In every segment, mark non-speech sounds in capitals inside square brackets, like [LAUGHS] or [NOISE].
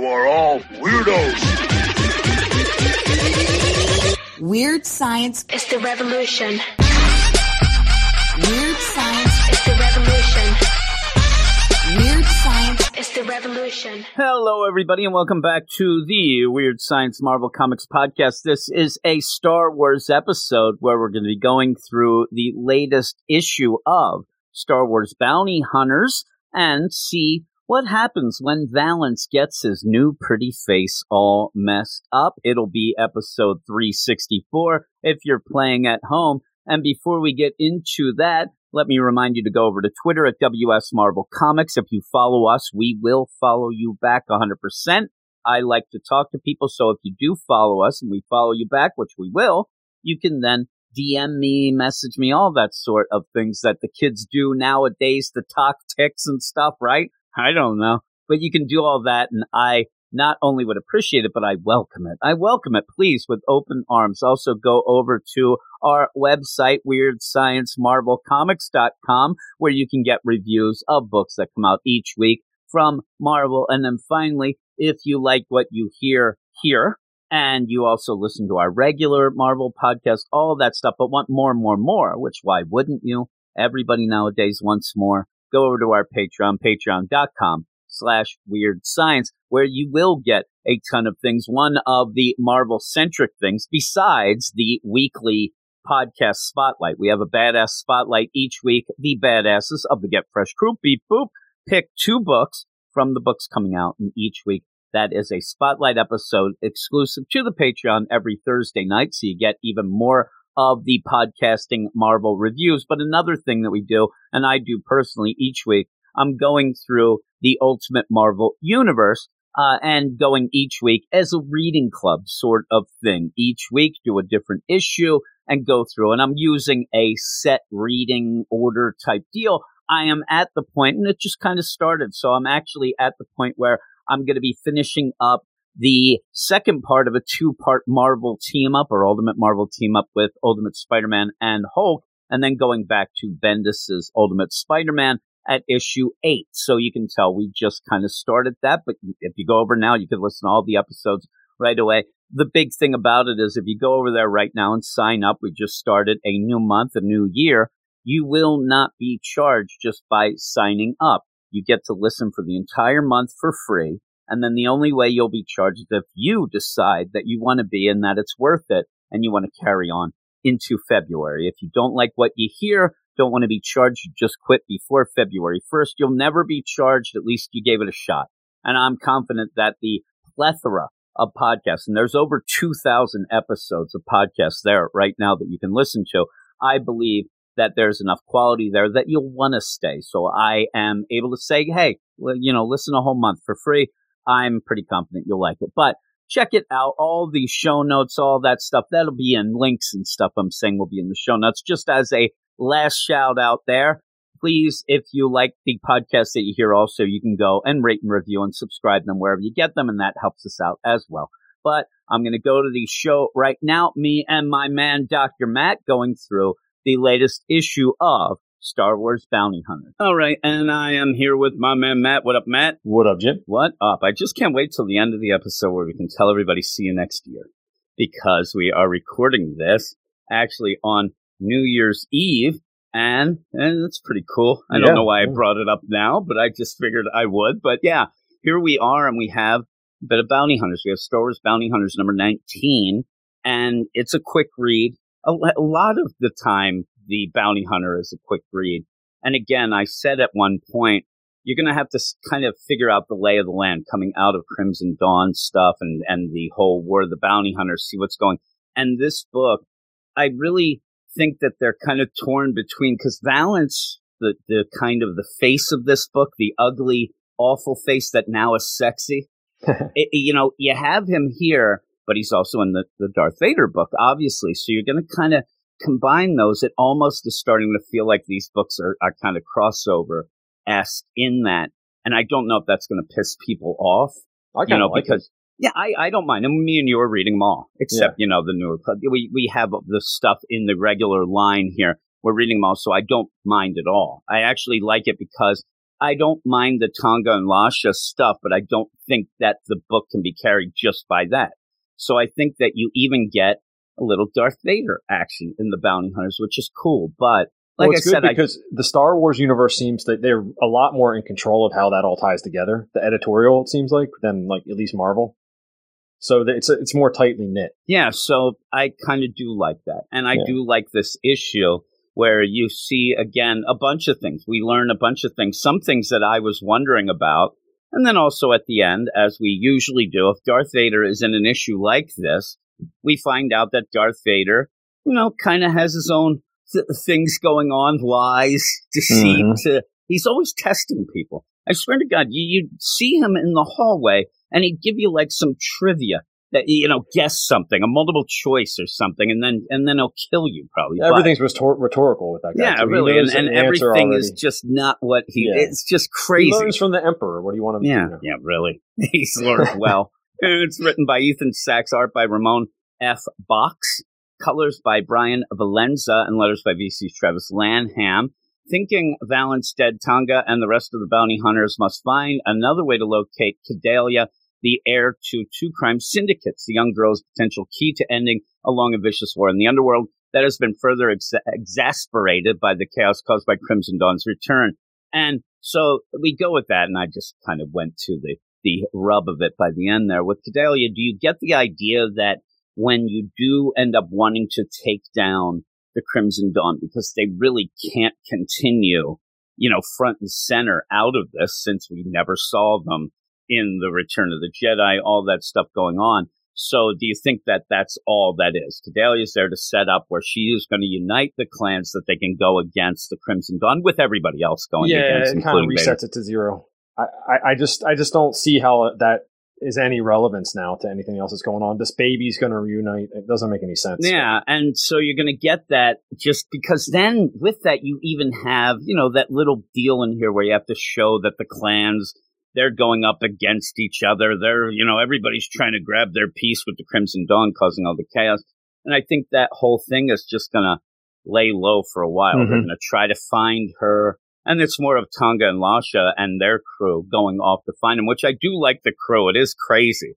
You are all weirdos. Weird science is the revolution. Weird science is the revolution. Weird science is the revolution. Hello, everybody, and welcome back to the Weird Science Marvel Comics podcast. This is a Star Wars episode where we're going to be going through the latest issue of Star Wars Bounty Hunters and see what happens when Valance gets his new pretty face all messed up. It'll be episode 364 if you're playing at home. And before we get into that, let me remind you to go over to Twitter at WS Marvel Comics. If you follow us, we will follow you back 100%. I like to talk to people, so if you do follow us and we follow you back, which we will, you can then DM me, message me, all that sort of things that the kids do nowadays to talk ticks and stuff, right? I don't know. But you can do all that, and I not only would appreciate it, but I welcome it. I welcome it, please, with open arms. Also, go over to our website, WeirdScienceMarvelComics.com, where you can get reviews of books that come out each week from Marvel. And then finally, if you like what you hear here, and you also listen to our regular Marvel podcast, all that stuff, but want more and more more, which why wouldn't you? Everybody nowadays wants more. Go over to our Patreon, patreon.com slash weird science, where you will get a ton of things. One of the Marvel centric things, besides the weekly podcast spotlight. We have a badass spotlight each week. The badasses of the Get Fresh crew, beep boop, pick two books from the books coming out in each week. That is a spotlight episode exclusive to the Patreon every Thursday night. So you get even more of the podcasting Marvel reviews. But another thing that we do, and I do personally each week, I'm going through the Ultimate Marvel universe uh, and going each week as a reading club sort of thing. Each week, do a different issue and go through. And I'm using a set reading order type deal. I am at the point, and it just kind of started. So I'm actually at the point where I'm going to be finishing up the second part of a two part Marvel team up or Ultimate Marvel team up with Ultimate Spider Man and Hulk, and then going back to Bendis's Ultimate Spider Man at issue eight. So you can tell we just kind of started that. But if you go over now, you can listen to all the episodes right away. The big thing about it is if you go over there right now and sign up, we just started a new month, a new year. You will not be charged just by signing up. You get to listen for the entire month for free. And then the only way you'll be charged is if you decide that you want to be and that it's worth it and you want to carry on into February. If you don't like what you hear, don't want to be charged, you just quit before February 1st. You'll never be charged. At least you gave it a shot. And I'm confident that the plethora of podcasts, and there's over 2,000 episodes of podcasts there right now that you can listen to. I believe that there's enough quality there that you'll want to stay. So I am able to say, hey, you know, listen a whole month for free. I'm pretty confident you'll like it. But check it out. All the show notes, all that stuff, that'll be in links and stuff I'm saying will be in the show notes. Just as a last shout out there, please, if you like the podcast that you hear also, you can go and rate and review and subscribe them wherever you get them, and that helps us out as well. But I'm going to go to the show right now. Me and my man, Dr. Matt, going through the latest issue of Star Wars Bounty Hunter. All right, and I am here with my man Matt. What up, Matt? What up, Jim? What up? I just can't wait till the end of the episode where we can tell everybody see you next year because we are recording this actually on New Year's Eve. And, and that's pretty cool. I Yeah. don't know why I brought it up now, but I just figured I would. But yeah, here we are and we have a bit of Bounty Hunters. We have Star Wars Bounty Hunters number 19 and it's a quick read. A, a lot of the time, the Bounty Hunter is a quick read. And again, I said at one point, you're going to have to kind of figure out the lay of the land coming out of Crimson Dawn stuff and, and the whole War of the Bounty Hunters, see what's going. And this book, I really think that they're kind of torn between because Valance, the, the kind of the face of this book, the ugly, awful face that now is sexy. [LAUGHS] it, you know, you have him here, but he's also in the, the Darth Vader book, obviously. So you're going to kind of combine those. It almost is starting to feel like these books are, are kind of crossover esque in that. And I don't know if that's going to piss people off, I you kind know, of like because yeah, I, I don't mind. And me and you are reading them all, except you know the newer. We we have the stuff in the regular line here. We're reading them all, so I don't mind at all. I actually like it because I don't mind the Tonga and Losha stuff, but I don't think that the book can be carried just by that. So I think that you even get a little Darth Vader action in the Bounty Hunters, which is cool. But like well, I it's said, good because the Star Wars universe seems that they're a lot more in control of how that all ties together. The editorial, it seems like, than like at least Marvel. So it's it's more tightly knit. Yeah, so I kind of do like that, and I Yeah. do like this issue where you see again a bunch of things. We learn a bunch of things, some things that I was wondering about, and then also at the end, as we usually do, if Darth Vader is in an issue like this, we find out that Darth Vader, you know, kind of has his own th- things going on, lies, deceit. Mhm. To, he's always testing people. I swear to God, you you see him in the hallway, and he'd give you like some trivia that you know, guess something, a multiple choice or something, and then and then he'll kill you probably. But- Everything's rhetor- rhetorical with that guy. yeah, too. Really, and, and everything is just not what he. Yeah. It's just He crazy. learns from the Emperor. What do you want him Yeah, to do? yeah, really. [LAUGHS] He's learned well. It's written by Ethan Sacks, art by Ramon F. Bachs, colors by Brian Valenza, and letters by VC's Travis Lanham. Thinking Valance dead, Tonga and the rest of the bounty hunters must find another way to locate Cadeliah, the heir to two crime syndicates, the young girl's potential key to ending a long and vicious war in the underworld that has been further ex- exasperated by the chaos caused by Crimson Dawn's return. And so we go with that, and I just kind of went to the the rub of it by the end there. With Cadeliah, do you get the idea that when you do end up wanting to take down the Crimson Dawn, because they really can't continue, you know, front and center out of this since we never saw them in the Return of the Jedi, all that stuff going on. So do you think that that's all that is? Cadeliah's there to set up where she is going to unite the clans that they can go against the Crimson Dawn with everybody else going against. yeah, against, it kind of including Vader. resets it to zero. I, I, just I just don't see how that is any relevance now to anything else that's going on. This baby's going to reunite. It doesn't make any sense. Yeah, and so you're going to get that just because then with that you even have, you know, that little deal in here where you have to show that the clans they're going up against each other. They're, you know, everybody's trying to grab their piece with the Crimson Dawn causing all the chaos. And I think that whole thing is just going to lay low for a while. They're Mhm. going to try to find her. And it's more of Tonga and Losha and their crew going off to find him, which I do like the crew. It is crazy.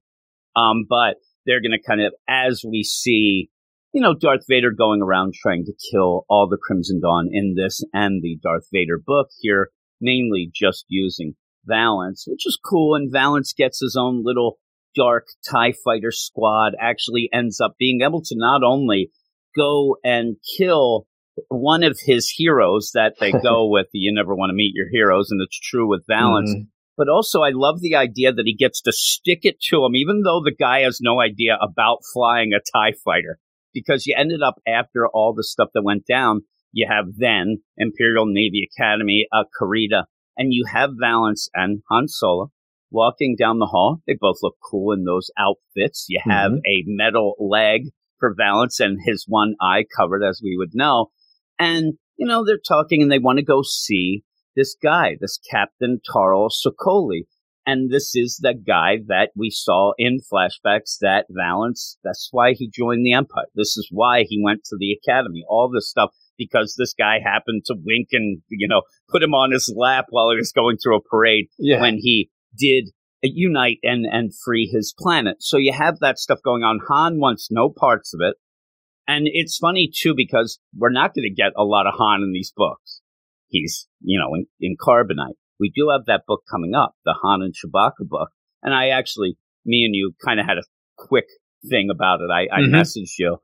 Um, but they're going to kind of, as we see, you know, Darth Vader going around trying to kill all the Crimson Dawn in this and the Darth Vader book here, mainly just using Valance, which is cool. And Valance gets his own little dark TIE fighter squad, actually ends up being able to not only go and kill one of his heroes that they go [LAUGHS] with. You never want to meet your heroes, and it's true with Valance. Mhm. But also, I love the idea that he gets to stick it to him, even though the guy has no idea about flying a TIE fighter. Because you ended up, after all the stuff that went down, you have then Imperial Navy Academy, uh, Carida, and you have Valance and Han Solo walking down the hall. They both look cool in those outfits. You have Mhm. a metal leg for Valance and his one eye covered, as we would know. And, you know, they're talking and they want to go see this guy, this Captain Tarl Sokoli. And this is the guy that we saw in flashbacks that Valance, that's why he joined the Empire. This is why he went to the Academy. All this stuff because this guy happened to wink and, you know, put him on his lap while he was going through a parade Yeah. when he did unite and, and free his planet. So you have that stuff going on. Han wants no parts of it. And it's funny too because we're not going to get a lot of Han in these books. He's, you know, in, in Carbonite. We do have that book coming up, the Han and Chewbacca book. And I actually, me and you kind of had a quick thing about it. I, I Mhm. messaged you.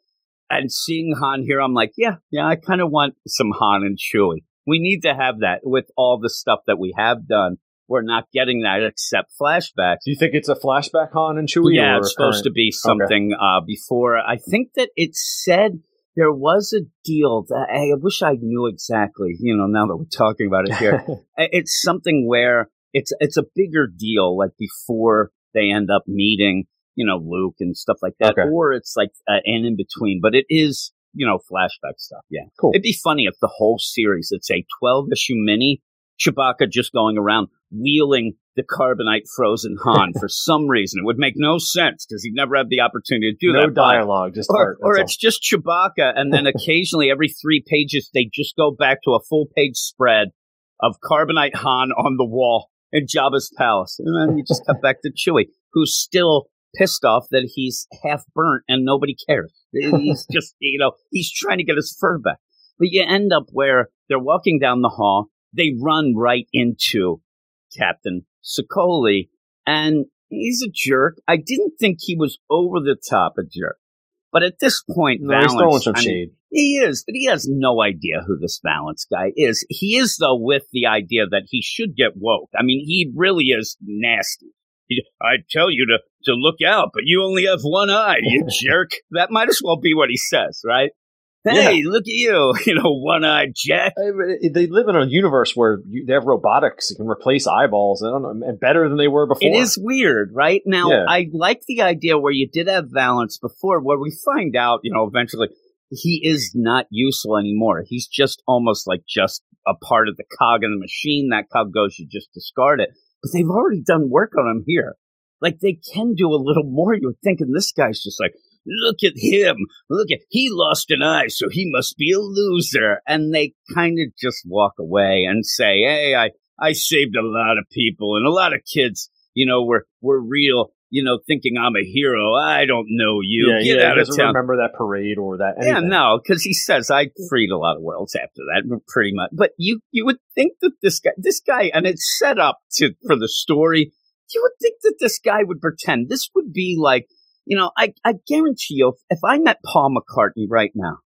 And seeing Han here, I'm like, yeah, yeah, I kind of want some Han and Chewie. We need to have that with all the stuff that we have done. We're not getting that except flashbacks. Do you think it's a flashback Han and Chewie? Yeah, it's supposed current- to be something uh, before. I think that it said there was a deal that I wish I knew exactly. You know, now that we're talking about it here, [LAUGHS] it's something where it's it's a bigger deal, like before they end up meeting, you know, Luke and stuff like that, Okay. or it's like uh, an in between. But it is, you know, flashback stuff. Yeah, Cool. It'd be funny if the whole series, it's a twelve issue mini, Chewbacca just going around wheeling the carbonite frozen Han for [LAUGHS] some reason. It would make no sense because he'd never have the opportunity to do no that. but- dialogue, just or, art. or it's just Chewbacca, and then [LAUGHS] occasionally every three pages they just go back to a full page spread of Carbonite Han on the wall in Jabba's palace. And then you just cut back to Chewie, who's still pissed off that he's half burnt and nobody cares. He's [LAUGHS] just, you know, he's trying to get his fur back. But you end up where they're walking down the hall. They run right into Captain Sokoli and he's a jerk. I didn't think he was over the top a jerk. But at this point, No, he's Valance, throwing some I mean, shade. he is, but he has no idea who this Valance guy is. He is, though, with the idea that he should get woke. I mean, he really is nasty. He- I tell you to, to look out, but you only have one eye, you [LAUGHS] jerk. That might as well be what he says, right? Hey, look at you, [LAUGHS] you know, one eyed Jack. Uh, but They live in a universe where you, they have robotics that can replace eyeballs. I don't know, and better than they were before. It is weird, right? Now, Yeah. I like the idea where you did have Valance before, where we find out, you know, eventually he is not useful anymore. He's just almost like just a part of the cog in the machine. That cog goes, you just discard it. But they've already done work on him here. Like they can do a little more. You're thinking this guy's just like, look at him. Look at, he lost an eye, so he must be a loser. And they kind of just walk away and say, hey, I, I saved a lot of people and a lot of kids, you know, were, were real, you know, thinking I'm a hero. I don't know you. yeah, Get yeah, out he of doesn't town. remember that parade or that. Yeah, no, because he says I freed a lot of worlds after that, pretty much. But you you would think that this guy, this guy, and it's set up to for the story. You would think that this guy would pretend. This would be like, you know, I I guarantee you, if, if I met Paul McCartney right now,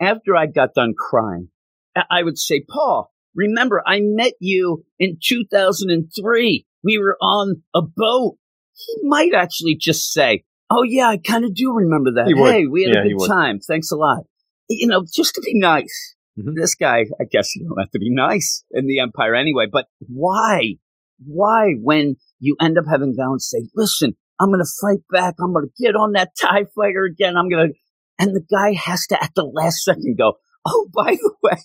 after I got done crying, I, would say, Paul, remember I met you in 2003. We were on a boat. He might actually just say, "Oh yeah, I kind of do remember that. He would. Hey, we had Yeah, a good time. Thanks a lot." You know, just to be nice. Mhm. This guy, I guess you don't have to be nice in the Empire anyway. But why? Why, when you end up having Valance say, "Listen, I'm going to fight back. I'm going to get on that Tie Fighter again. I'm going to," and the guy has to at the last second go, "Oh, by the [LAUGHS] way,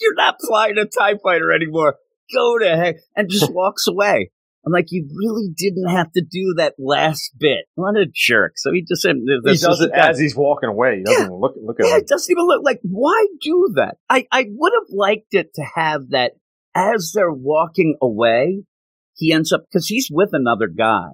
you're not flying a Tie Fighter anymore. Go to heck," and just [LAUGHS] walks away. I'm like, you really didn't have to do that last bit. What a jerk! So he just said, He does it as he's walking away. He doesn't even look look at Yeah, him. it doesn't even look like. Why do that? I, I would have liked it to have that as they're walking away, he ends up because he's with another guy.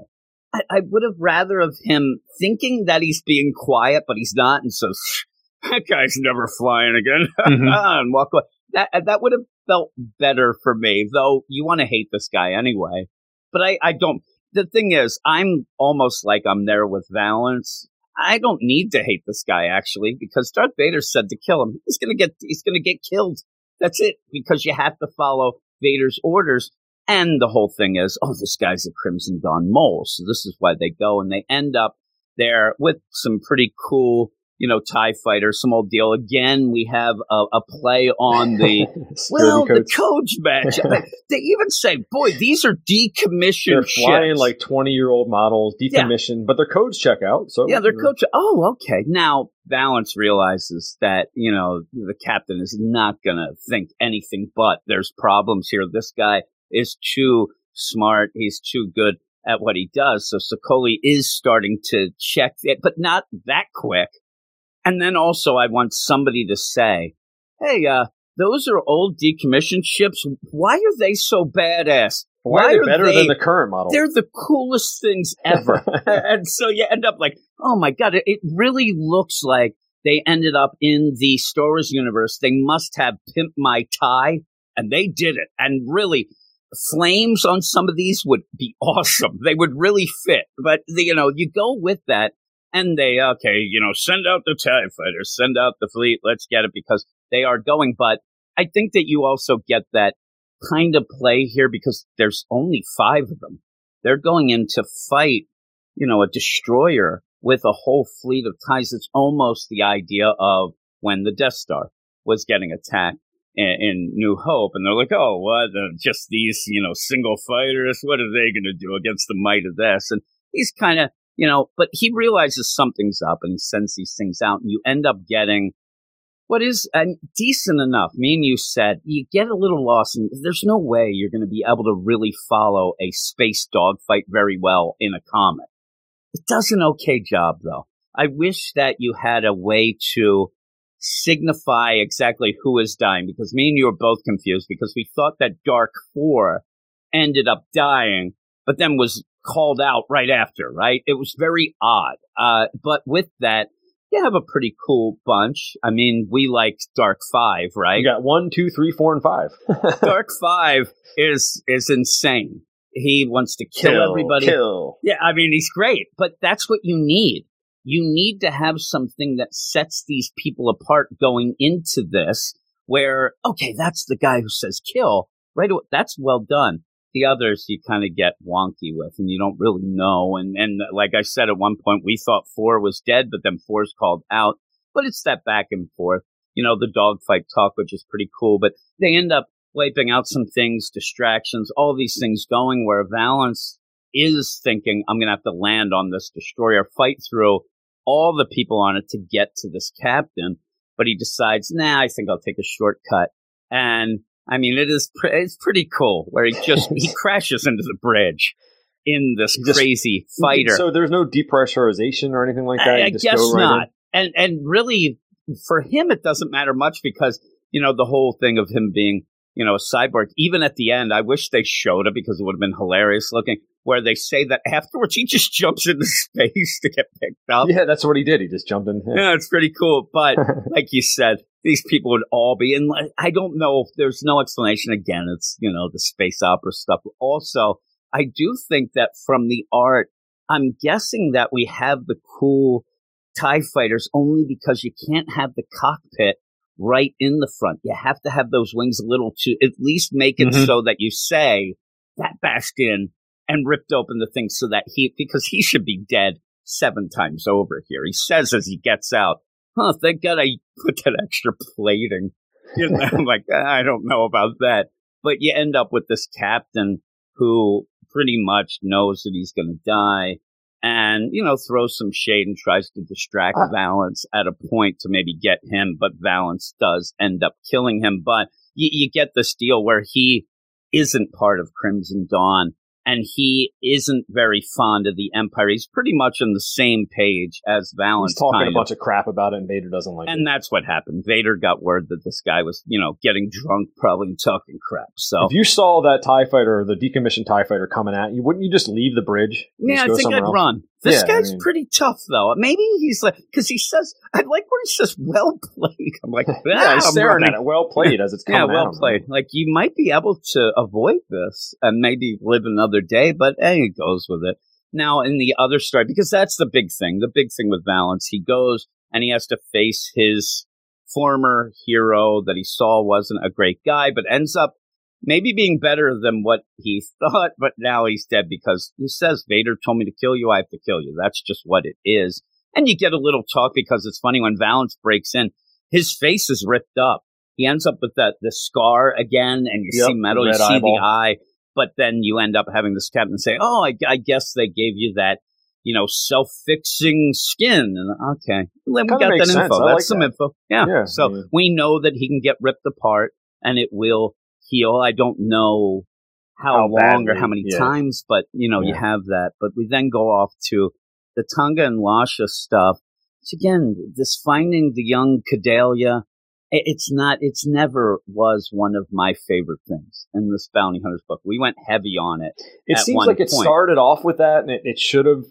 I, I would have rather of him thinking that he's being quiet, but he's not, and so [LAUGHS] that guy's never flying again, [LAUGHS] Mhm. and walk away. That that would have felt better for me, though. You want to hate this guy anyway, but I I don't. The thing is, I'm almost like I'm there with Valance. I don't need to hate this guy actually because Darth Vader said to kill him. He's gonna get he's gonna get killed. That's it because you have to follow Vader's orders. And the whole thing is, oh, this guy's a Crimson Dawn mole, so this is why they go and they end up there with some pretty cool, you know, Tie fighter, some old deal. Again, we have a, a play on the [LAUGHS] well, the coach match. [LAUGHS] they even say, boy, these are decommissioned They're flying ships. like twenty year old models, decommissioned, but their codes check out. So Yeah, their coach. Oh, okay. Now Valance realizes that you know the captain is not going to think anything but there's problems here. This guy is too smart. He's too good at what he does. So Sokoli is starting to check it, but not that quick. And then also, I want somebody to say, "Hey, uh." Those are old decommissioned ships. Why are they so badass? Why, are they better they- than the current model? They're the coolest things [LAUGHS] ever. and so you end up like, oh my god, it, it really looks like they ended up in the Star Wars universe. They must have pimped my tie, and they did it. And really, flames on some of these would be [LAUGHS] awesome. They would really fit. But you know, you go with that, and they okay, you know, send out the Tie fighters, send out the fleet. Let's get it because they are going. But I think that you also get that kind of play here because there's only five of them. They're going in to fight, you know, a destroyer with a whole fleet of ties. It's almost the idea of when the Death Star was getting attacked in, New Hope, and they're like, "Oh, what? Just these, you know, single fighters? What are they going to do against the might of this?" And he's kind of, you know, but he realizes something's up, and he sends these things out, and you end up getting what is uh, decent enough. Me and you said you get a little lost, and there's no way you're going to be able to really follow a space dogfight very well in a comic. It does an okay job, though. I wish that you had a way to signify exactly who is dying because me and you were both confused because we thought that Dark Four ended up dying, but then was called out right after, right? It was very odd. Uh, but with that, you have a pretty cool bunch. I mean, we liked Dark Five, right? You got one, two, three, four, and five. [LAUGHS] Dark Five is is insane. He wants to kill, everybody. Kill. Yeah, I mean, he's great, but that's what you need. You need to have something that sets these people apart going into this where, okay, that's the guy who says kill, right? away. That's well done. The others you kind of get wonky with and you don't really know. And, and like I said at one point, we thought four was dead, but then four's called out. But it's that back and forth. You know, the dogfight talk, which is pretty cool, but they end up wiping out some things, distractions, all these things going where Valance is thinking, I'm going to have to land on this destroyer, fight through all the people on it to get to this captain. But he decides, nah, I think I'll take a shortcut. And I mean, it is, pre- it's pretty cool where he just, he [LAUGHS] crashes into the bridge in this Just- crazy fighter. So there's no depressurization or anything like that. I, I guess right not. in? And and really, for him, it doesn't matter much because you know the whole thing of him being you know a cyborg. Even at the end, I wish they showed it because it would have been hilarious looking. Where they say that afterwards he just jumps into [LAUGHS] space to get picked up. Yeah, that's what he did. He just jumped in. Yeah. Yeah, it's pretty cool. But [LAUGHS] like you said, these people would all be in. I don't know if there's no explanation. Again, it's you know the space opera stuff. Also, I do think that from the art, I'm guessing that we have the cool Tie fighters only because you can't have the cockpit right in the front. You have to have those wings a little to at least make it Mhm. so that you say that bashed in and ripped open the thing so that he because he should be dead seven times over here. He says as he gets out, "Huh, thank God I put that extra plating." You know, I'm like I don't know about that, but you end up with this captain who pretty much knows that he's going to die. And, you know, throws some shade and tries to distract Ah. Valance at a point to maybe get him, but Valance does end up killing him. But you, you get this deal where he isn't part of Crimson Dawn and he isn't very fond of the Empire. He's pretty much on the same page as Valance. He's talking a bunch of crap about it, and Vader doesn't like And it. And that's what happened. Vader got word that this guy was, you know, getting drunk, probably and talking crap. So If you saw that Tie Fighter, or the decommissioned Tie Fighter, coming at you, wouldn't you just leave the bridge? Yeah, I think I'd else? run. This Yeah, I guy's mean- pretty tough, though. Maybe he's like, because he says, I like where he says, well played. [LAUGHS] I'm like, [LAUGHS] Yeah, "Ah, he's staring running." at it. Well played as it's [LAUGHS] coming Yeah, well played. Like, you might be able to avoid this and maybe live another day, but eh, hey, it goes with it. Now, in the other story, because that's the big thing, the big thing with Valance, he goes and he has to face his former hero that he saw wasn't a great guy, but ends up maybe being better than what he [LAUGHS] thought, but now he's dead because he says, Vader told me to kill you, I have to kill you. That's just what it is. And you get a little talk because it's funny when Valance breaks in, his face is ripped up. He ends up with that the scar again, and you Yep, see metal, you see eyeball. the eye, but then you end up having this captain say, "Oh, I, I guess they gave you that, you know, self-fixing skin." And okay, then we got that sense. info. I That's like some that. info. Yeah. Yeah, so yeah. we know that he can get ripped apart, and it will heal. I don't know how, How long or how many yeah. times, but you know, you have that. But we then go off to the Tonga and Losha stuff. Which again, this finding the young Cadeliah, it's not, it's never was one of my favorite things in this Bounty Hunters book. We went heavy on it. It seems like it point. started off with that, and it, it should have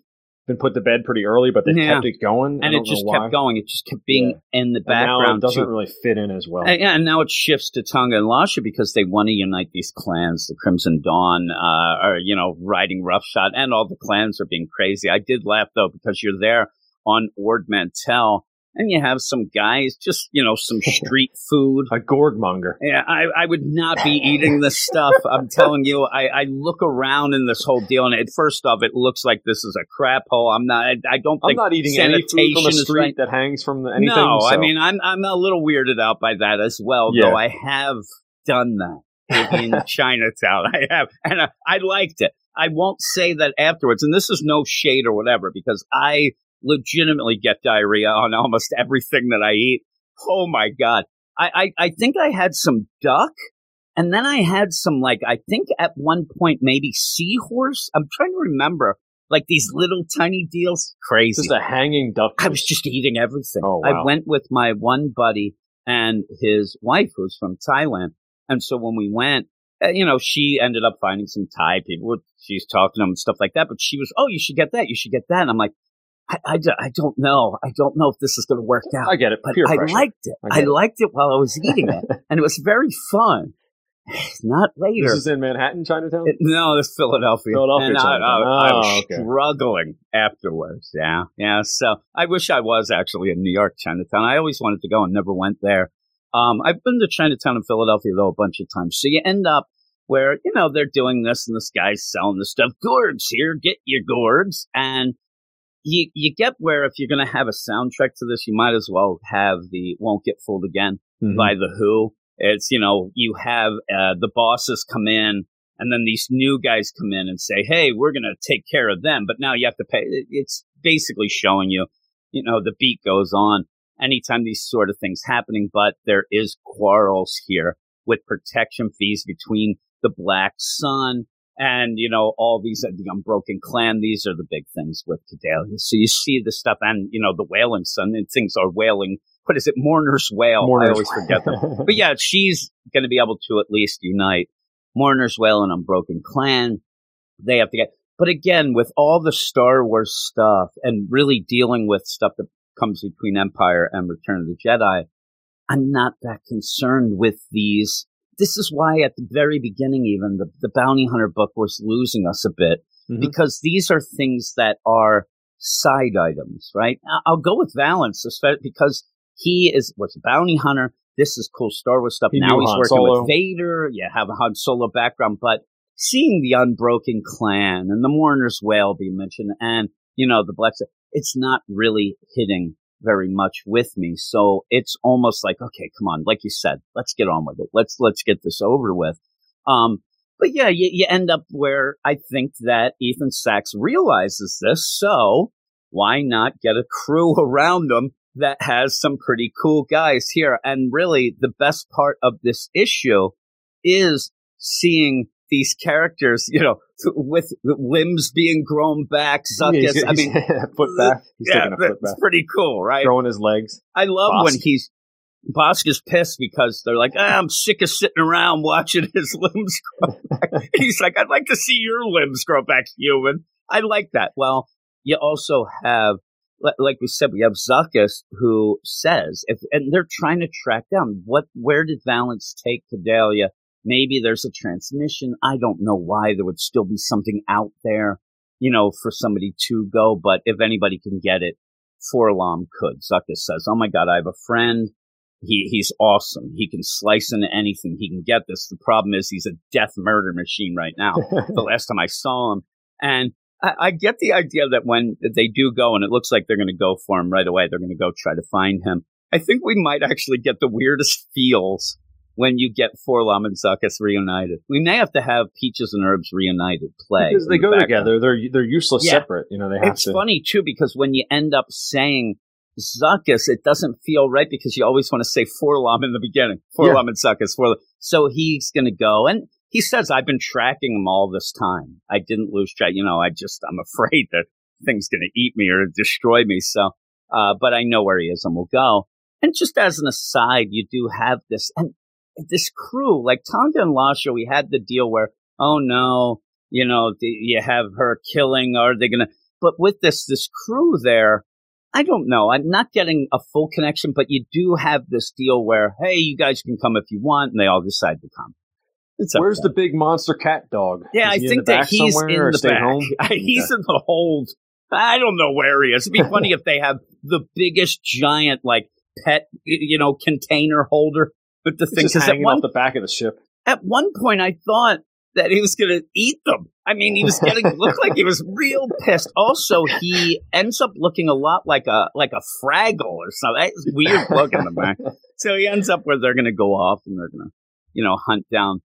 been put to bed pretty early, but they Yeah. kept it going, And it just kept going. It just kept being in the And now background. it doesn't too. really fit in as well. And, yeah, and now it shifts to Tonga and Losha because they want to unite these clans. The Crimson Dawn uh, are, you know, riding roughshod, and all the clans are being crazy. I did laugh though because you're there on Ord Mantell, and you have some guys, just you know, some street [LAUGHS] food. a gourd monger. Yeah, I, I would not be eating this stuff. I'm telling you, I, I look around in this whole deal, and it, first off, it looks like this is a crap hole. I'm not. I, I don't I'm not eating any food from a street right. that hangs from the, anything. No, I mean I'm I'm a little weirded out by that as well. Yeah. Though I have done that in [LAUGHS] Chinatown. I have, and I, I liked it. I won't say that afterwards, and this is no shade or whatever, because I legitimately get diarrhea on almost [LAUGHS] everything that I eat. Oh my god! I I, I think I had some duck. And then I had some, like, I think at one point maybe seahorse. I'm trying to remember like these little tiny deals. Crazy. Just a hanging duck. I was just eating everything. Oh, I went with my one buddy and his wife, who's from Thailand. And so when we went, uh, you know, she ended up finding some Thai people. She's talking to them and stuff like that. But she was, oh, you should get that. You should get that. And I'm like, I, I, I don't know. I don't know if this is going to work out. I get it. but Peer I pressure. liked it. I I, it. liked it while I was eating it. [LAUGHS] and it was very fun. Not later. This is in Manhattan, Chinatown. It- no, it's Philadelphia. Philadelphia, And I, I, Chinatown. I was Oh, okay. struggling afterwards. Yeah, yeah. So I wish I was actually in New York, Chinatown. I always wanted to go and never went there. Um, I've been to Chinatown in Philadelphia though a bunch of times. So you end up where you know they're doing this and this guy's selling the stuff. Gourds here, get your gourds, and you you get where if you're going to have a soundtrack to this, you might as well have the "Won't Get Fooled Again." Mhm. by the Who. It's you know you have uh, the bosses come in, and then these new guys come in and say, "Hey, we're going to take care of them," but now you have to pay. It's basically showing you, you know, the beat goes on anytime these sort of things happening. But there is quarrels here with protection fees between the Black Sun and you know all these uh, the Unbroken Clan. These are the big things with Cadeliah. So you see the stuff, and you know the Wailing Sun, and things are wailing. What is it? Mourner's Wail. I Mourners. always forget them. [LAUGHS] But yeah, she's going to be able to at least unite Mourner's Wail and Unbroken Clan. They have to get, but again, with all the Star Wars stuff and really dealing with stuff that comes between Empire and Return of the Jedi, I'm not that concerned with these. This is why at the very beginning, even the, the Bounty Hunter book was losing us a bit Mhm. because these are things that are side items, right? I'll go with Valance because he is what's a bounty hunter. This is cool Star Wars stuff. He now he's Han working Solo. with Vader. You have a Han Solo background, but seeing the Unbroken Clan and the Mourner's Wail being mentioned, and you know the Black, it's not really hitting very much with me. So it's almost like, okay, come on, like you said, let's get on with it. Let's let's get this over with. Um, but yeah, you, you end up where I think that Ethan Sacks realizes this. So why not get a crew [LAUGHS] around him that has some pretty cool guys here? And really, the best part of this issue is seeing these characters, you know, with limbs being grown back. [LAUGHS] Zuckuss, I mean, foot back. He's yeah, taking a foot that's back, pretty cool, right? throwing his legs. I love Bossk. when he's Bossk is pissed because they're like, ah, I'm sick of sitting around watching [LAUGHS] his limbs [LAUGHS] grow back. he's like, I'd like to see your limbs grow back, human. I like that. Well, you also have, like we said, we have Zuckuss who says, if, and they're trying to track down what, where did Valance take Cadeliah? Maybe there's a transmission. I don't know why there would still be something out there, you know, for somebody to go. But if anybody can get it, 4-LOM could. Zuckuss says, "Oh my God, I have a friend. He he's awesome. He can slice into anything. He can get this. The problem is he's a death murder machine right now. [LAUGHS] the last time I saw him, and I, I get the idea that when they do go, and it looks like they're going to go for him right away, they're going to go try to find him. I think we might actually get the weirdest [LAUGHS] feels when you get 4-LOM and Zuckuss reunited. We may have to have Peaches and Herbs reunited play because they the go background. together. They're they're useless Yeah. separate. You know they have to It's to. funny too because when you end up saying Zuckuss, it doesn't feel right because you always want to say 4-LOM in the beginning. 4-LOM and Zuckuss. 4-LOM. So he's going to go and he says, I've been tracking him all this time. I didn't lose track. You know, I just, I'm afraid that thing's going to eat me or destroy me. So, uh, but I know where he is and we'll go. And just as an aside, you do have this and this crew, like Tonga and Losha, we had the deal where, oh no, you know, you have her killing. Are they going to, but with this, this crew there, I don't know. I'm not getting a full connection, but you do have this deal where, hey, you guys can come if you want, and they all decide to come. It's Where's the big monster cat dog? Yeah, I think that he's in the back. home? [LAUGHS] he's in the hold. I don't know where he is. It'd be [LAUGHS] funny if they have the biggest giant, like pet, you know, container holder with the thing. at hanging one off the back of the ship. at one point I thought that he was going to eat them. I mean, he was getting [LAUGHS] looked like he was real pissed. Also, he ends up looking a lot like a like a Fraggle or something. It's weird looking, the man. [LAUGHS] So he ends up where they're going to go off and they're going to, you know, hunt down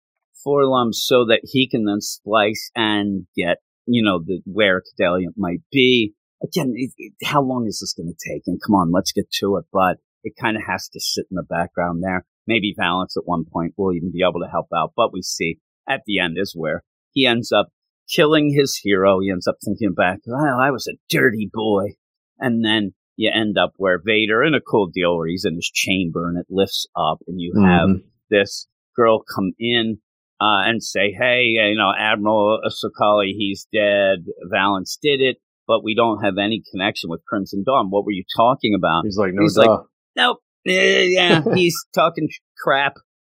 4-LOM so that he can then splice and get, you know, the where Cadeliah might be. Again, it, it, how long is this going to take? And come on, let's get to it. But it kind of has to sit in the background there. Maybe Valance at one point will even be able to help out. But we see at the end is where he ends up killing his hero. He ends up thinking back, "Well, I was a dirty boy," and then you end up where Vader in a cool deal where he's in his chamber and it lifts up, and you have Mhm. this girl come in uh, and say, "Hey, you know, Admiral Sokoli, he's dead. Valance did it." But we don't have any connection with Crimson Dawn. What were you talking about? He's like, no, He's duh. like- Nope. Yeah, [LAUGHS] he's talking crap.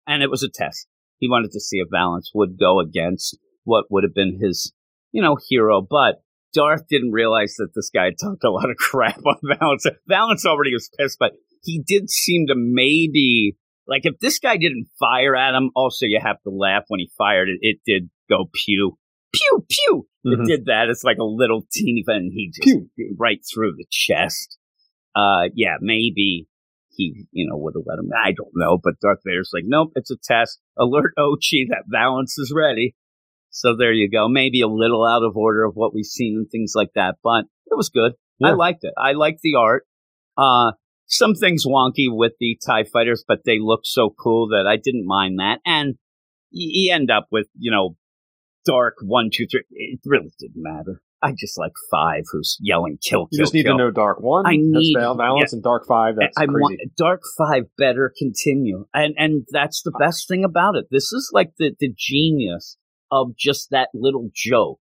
And it was a test. He wanted to see if Valance would go against what would have been his, you know, hero. But Darth didn't realize that this guy talked a lot of crap on Valance. Valance already was pissed, but he did seem to maybe, like, if this guy didn't fire at him, also you have to laugh when he fired it. It did go pew, pew, pew. Mhm. It did that. It's like a little teeny thing. and He just Pew. right through the chest. Uh, yeah, maybe he, you know, would have let him. I don't know, but Darth Vader's like, nope, it's a test. Alert Ochi that Valance is ready. So there you go. Maybe a little out of order of what we've seen and things like that, but it was good. I liked it. I liked the art. Uh, some things wonky with the TIE fighters, but they look so cool that I didn't mind that. And you end up with, you know, dark one, two, three. It really didn't matter. I just like five who's yelling kill, kill You just need kill. to know Dark One. I need- Val- Valance and Dark Five. That's I crazy. want Dark Five better continue, and and that's the best thing about it. This is like the the genius of just that little joke.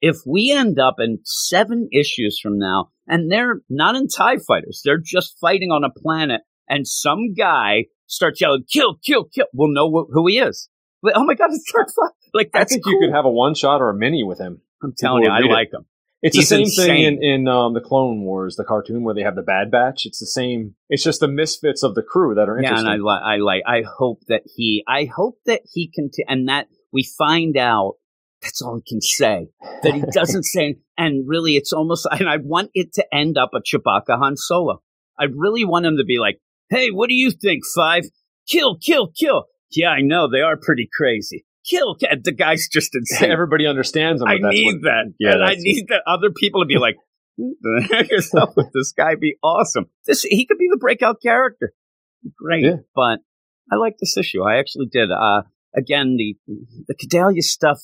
If we end up in seven issues from now, and they're not in Tie Fighters, they're just fighting on a planet, and some guy starts yelling "kill, kill, kill," we'll know wh- who he is. But, oh my god, it's Dark Five! Like I think cool. you could have a one shot or a mini with him. I'm telling you, I like him. It's He's the same insane. thing in, in um, the Clone Wars, the cartoon where they have the Bad Batch. It's the same. It's just the misfits of the crew that are Yeah, interesting. and I like, I like, I hope that he, I hope that he can, t- and that we find out. That's all he can say. That he doesn't [LAUGHS] say, and really, it's almost, and I want it to end up a Chewbacca Han Solo. I really want him to be like, "Hey, what do you think? Five, kill, kill, kill." Yeah, I know they are pretty crazy. Kill, kill. the guy's just [LAUGHS] insane. Everybody understands him. I need what- that. Yeah, and I need the other people to be like, "Who the heck is up with this guy? Be awesome. This he could be the breakout character. Great, Yeah. but I like this issue. I actually did. Uh, again, the the Cadeliah stuff,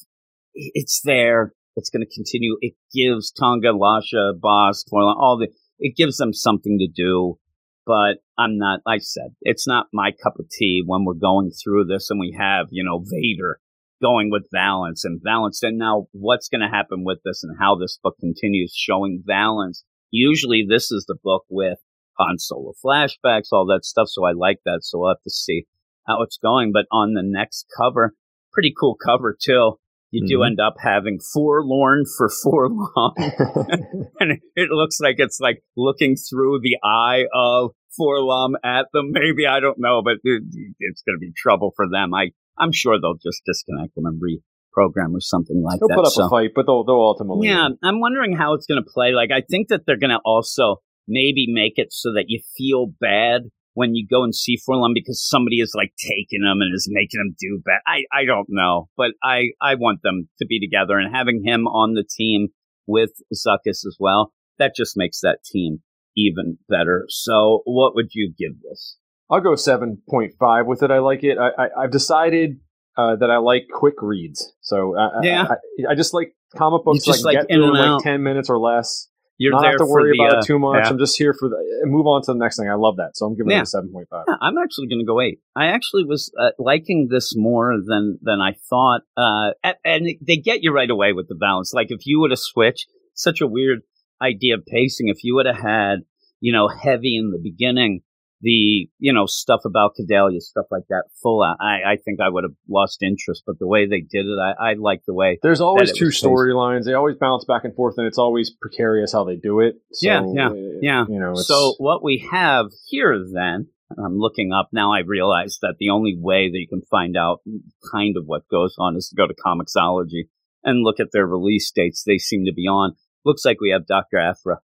it's there. It's going to continue. It gives Tonga, Losha, Boss, Torlon, all the. It gives them something to do. But I'm not. I said it's not my cup of tea when we're going through this and we have you know Vader going with Valance and Valance. And now what's going to happen with this and how this book continues showing Valance. Usually this is the book with Han Solo flashbacks, all that stuff. So I like that. So we'll have to see how it's going. But on the next cover, pretty cool cover too. You do Mhm. end up having forlorn for [LAUGHS] forlorn. [LAUGHS] and it looks like it's like looking through the eye of 4-LOM at them. Maybe I don't know, but it, it's going to be trouble for them. I I'm sure they'll just disconnect them and reprogram or something like they'll that. put up so, a fight, but they'll, they'll ultimately. yeah, I'm wondering how it's going to play. Like, I think that they're going to also maybe make it so that you feel bad when you go and see 4-LOM because somebody is like taking them and is making them do bad. I, I don't know, but I, I want them to be together and having him on the team with Zuckuss as well. That just makes that team even better. So what would you give this? I'll go 7.5 with it. I like it. I, I, I've decided uh, that I like quick reads. So I, I- Yeah. I, I, just like comic books just I like get in through in like out. 10 minutes or less. You're Not there have to worry the, about uh, it too much. yeah. I'm just here for the move on to the next thing. I love that. So I'm giving Yeah. it a 7.5. Yeah, I'm actually going to go eight. I actually was uh, liking this more than than I thought, uh, and, and they get you right away with the Valance. Like if you would have switched, such a weird idea of pacing. If you would have had, you know, heavy in the beginning, the you know stuff about Cadeliah, stuff like that, full. out, I I think I would have lost interest. But the way they did it, I, I like the way. There's always two storylines. They always bounce back and forth, and it's always precarious how they do it. So, Yeah, yeah, uh, yeah. You know, So what we have here then, I'm looking up now. I realize that the only way that you can find out kind of what goes on is to go to Comixology and look at their release dates. They seem to be on. Looks like we have Doctor Aphra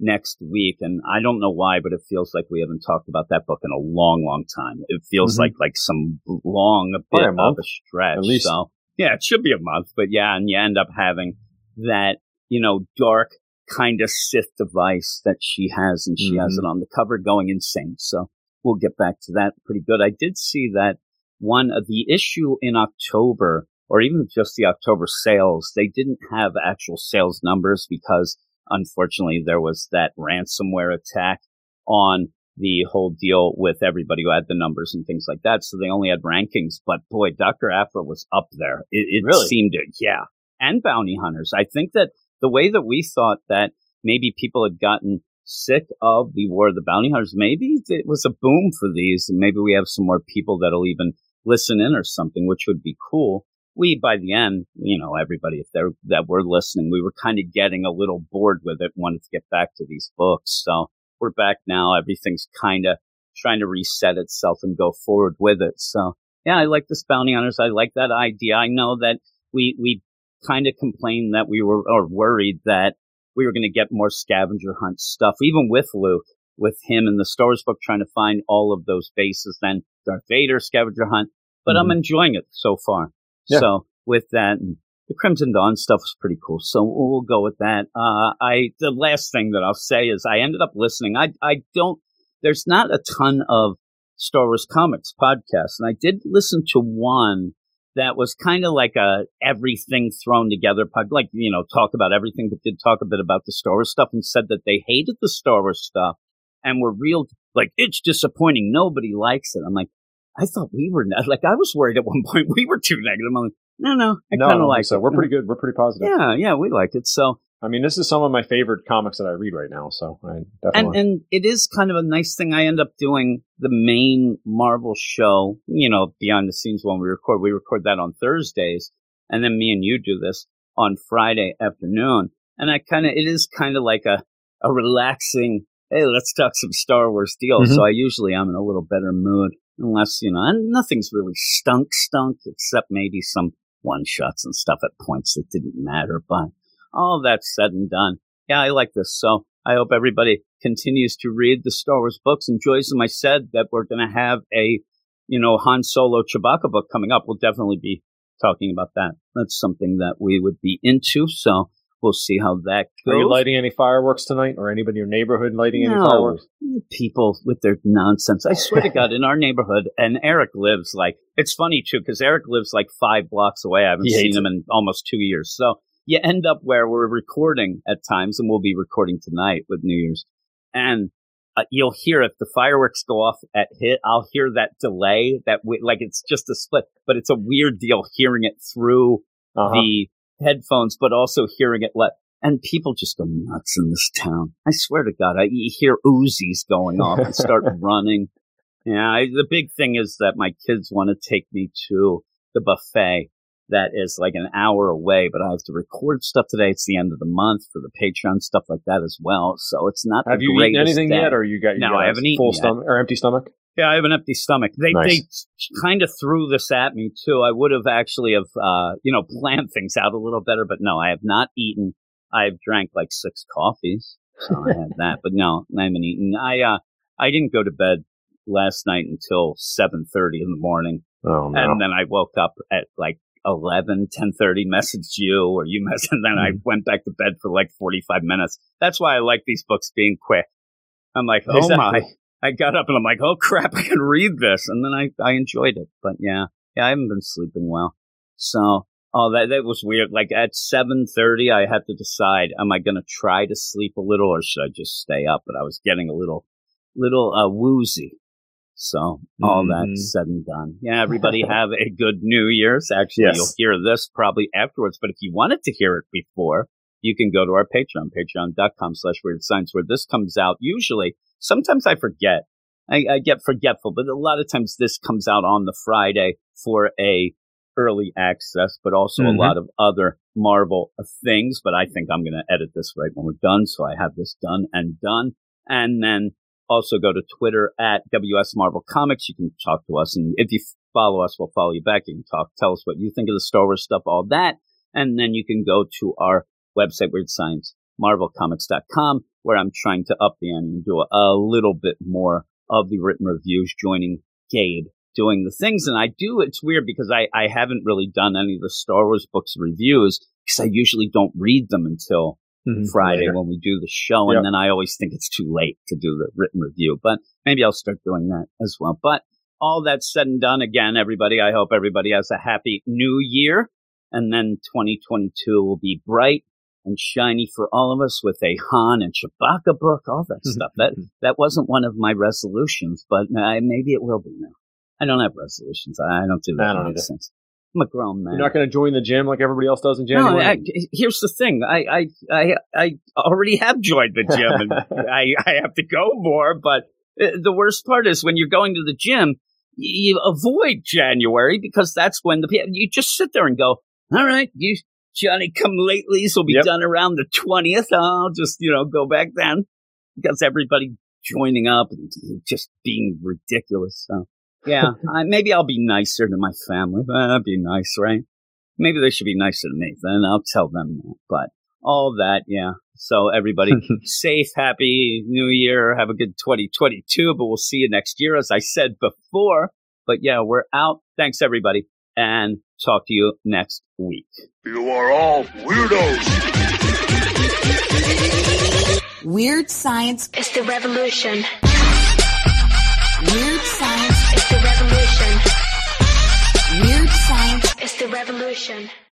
next week, and I don't know why, but it feels like we haven't talked about that book in a long, long time. It feels Mhm. like like some long bit a of a stretch. at least. So yeah, it should be a month, but yeah, and you end up having that you know dark kind of Sith device that she has, and she has Mhm. it on the cover, going insane. So we'll get back to that pretty good. I did see that one of the issue in October or even just the October sales, they didn't have actual sales numbers because unfortunately there was that ransomware attack on the whole deal with everybody who had the numbers and things like that. So they only had rankings, but boy, Dr. Aphra was up there. It, it Really? seemed to, yeah. And bounty hunters. I think that the way that we thought that maybe people had gotten sick of the war of the bounty hunters, maybe it was a boom for these. And maybe we have some more people that'll even listen in or something, which would be cool. We, by the end, you know, everybody, if they're, that were listening, we were kind of getting a little bored with it, wanted to get back to these books. So we're back now. Everything's kind of trying to reset itself and go forward with it. So yeah, I like this bounty hunters. I like that idea. I know that we, we kind of complained that we were, or worried that we were going to get more scavenger hunt stuff, even with Luke, with him in the Star Wars book, trying to find all of those bases. Then Darth Vader scavenger hunt, but I'm mm-hmm. enjoying it so far. Yeah. So with that, the Crimson Dawn stuff was pretty cool. So we'll we'll go with that. Uh, I the last thing that I'll say is I ended up listening. I I don't. There's not a ton of Star Wars comics podcasts, and I did listen to one that was kind of like a everything thrown together pod, like you know, talk about everything, but did talk a bit about the Star Wars stuff, and said that they hated the Star Wars stuff and were real like it's disappointing. Nobody likes it. I'm like. I thought we were not, like I was worried at one [LAUGHS] point we were too negative. I'm like, no, no, I no, kind of like so. it. We're pretty good. We're pretty positive. Yeah, yeah, we like it. So, I mean, this is some of my favorite comics that I read right now. So I and definitely. and it is kind of a nice thing. I end up doing the main Marvel show, you know, behind the scenes when we record. We record that on Thursdays, and then me and you do this on Friday afternoon. And I kind of, it is kind of like a a relaxing. Hey, let's talk some Star Wars deal. Mhm. So I usually am in a little better mood, unless you know, and nothing's really stunk, stunk, except maybe some one shots and stuff at points that didn't matter. But all that said and done, yeah, I like this. So I hope everybody continues to read the Star Wars books, enjoys them. I said that we're going to have a, you know, Han Solo Chewbacca book coming up. We'll definitely be talking about that. That's something that we would be into. So we'll see how that goes. Are you lighting any fireworks tonight, or anybody in your neighborhood lighting any fireworks? people with their nonsense. I swear to [LAUGHS] God, in our neighborhood, and Eric lives like, it's funny too, because Eric lives like five blocks away. I haven't He seen him in almost two years. So you end up where we're recording at times, and we'll be recording tonight with New Year's. And uh, you'll hear if the fireworks go off at hit, I'll hear that delay that we, like it's just a split, but it's a weird deal hearing it through Uh-huh. the headphones, but also hearing it let. And people just go nuts in this town. I swear to God, I hear Uzis going off and start [LAUGHS] running. Yeah, I, the big thing is that my kids want to take me to the buffet that is like an hour away, but I have to record stuff today. It's the end of the month for the Patreon stuff like that as well. So it's not. Have you eaten anything day. yet, or you got you No, got I haven't eaten full yet. stomach or empty stomach? Yeah, I have an empty stomach. They Nice. they kind of threw this at me too. I would have actually have uh you know [LAUGHS] planned things out a little better, but no, I have not eaten. I've drank like six coffees, so I had that, but no, I haven't eaten. I uh I didn't go to bed last night until seven thirty in the morning, Oh no! and then I woke up at like 11, 10.30, messaged you or you [LAUGHS] messaged, and then I went back to bed for like forty five minutes. That's why I like these books being quick. I'm like, oh my. I got up and I'm like, oh crap, [LAUGHS] I can read this. And then I, I enjoyed it. But yeah, yeah, I haven't been sleeping well. So, oh, that, that was weird. Like at 7.30, I had to decide, am I going to try to sleep a little or should I just stay up? But I was getting a little, little, uh, woozy. So all Mhm. that said and done. Yeah, everybody [LAUGHS] have a good New Year's. Actually, Yes. you'll hear this probably afterwards. But if you wanted to hear it before, you can go to our Patreon, patreon.com slash weird science, where this comes out usually. Sometimes I forget. I, I get forgetful, but a lot of times this comes out on the Friday for a early access, but also Mhm. a lot of other Marvel things. But I think I'm going to edit this right when we're done. So I have this done and done. And then also go to Twitter at WS Marvel Comics. You can talk to us. And if you follow us, we'll follow you back. You can talk, tell us what you think of the Star Wars stuff, all that. And then you can go to our website, Weird Science, marvelcomics.com, where I'm trying to up the ante and do a, a little bit more of the written reviews, joining Gabe doing the things. And I do, it's weird because I, I haven't really done any of the Star Wars books reviews because I usually don't read them until Mhm. Friday Later. when we do the show. And then I always think it's too late to do the written review, but maybe I'll start doing that as well. But all that said and done, again, everybody, I hope everybody has a happy new year. And then 2022 will be bright and shiny for all of us with a Han and Chewbacca book, all that [LAUGHS] stuff. That [LAUGHS] that wasn't one of my resolutions, but uh, maybe it will be now. I don't have resolutions. I don't do that I don't nonsense. I'm a grown man. You're not going to join the gym like everybody else does in no, January. I, here's the thing. I, I I I already have joined the gym, and [LAUGHS] I I have to go more. But uh, the worst part is when you're going to the gym, you avoid January because that's when the you just sit there and go, all right, you Johnny come latelys will be Yep. done around the twentieth. I'll just you know go back then because everybody joining up and just being ridiculous. So yeah, [LAUGHS] I, maybe I'll be nicer to my family. That'd be nice, right? Maybe they should be nicer to me. Then I'll tell them that. But all that, yeah. So everybody, [LAUGHS] safe, happy New Year. Have a good 2022. But we'll see you next year, as I said before. But yeah, we're out. Thanks everybody, and talk to you next week. You are all weirdos. Weird science. is the revolution. Weird science. is the revolution. Weird science. is the revolution.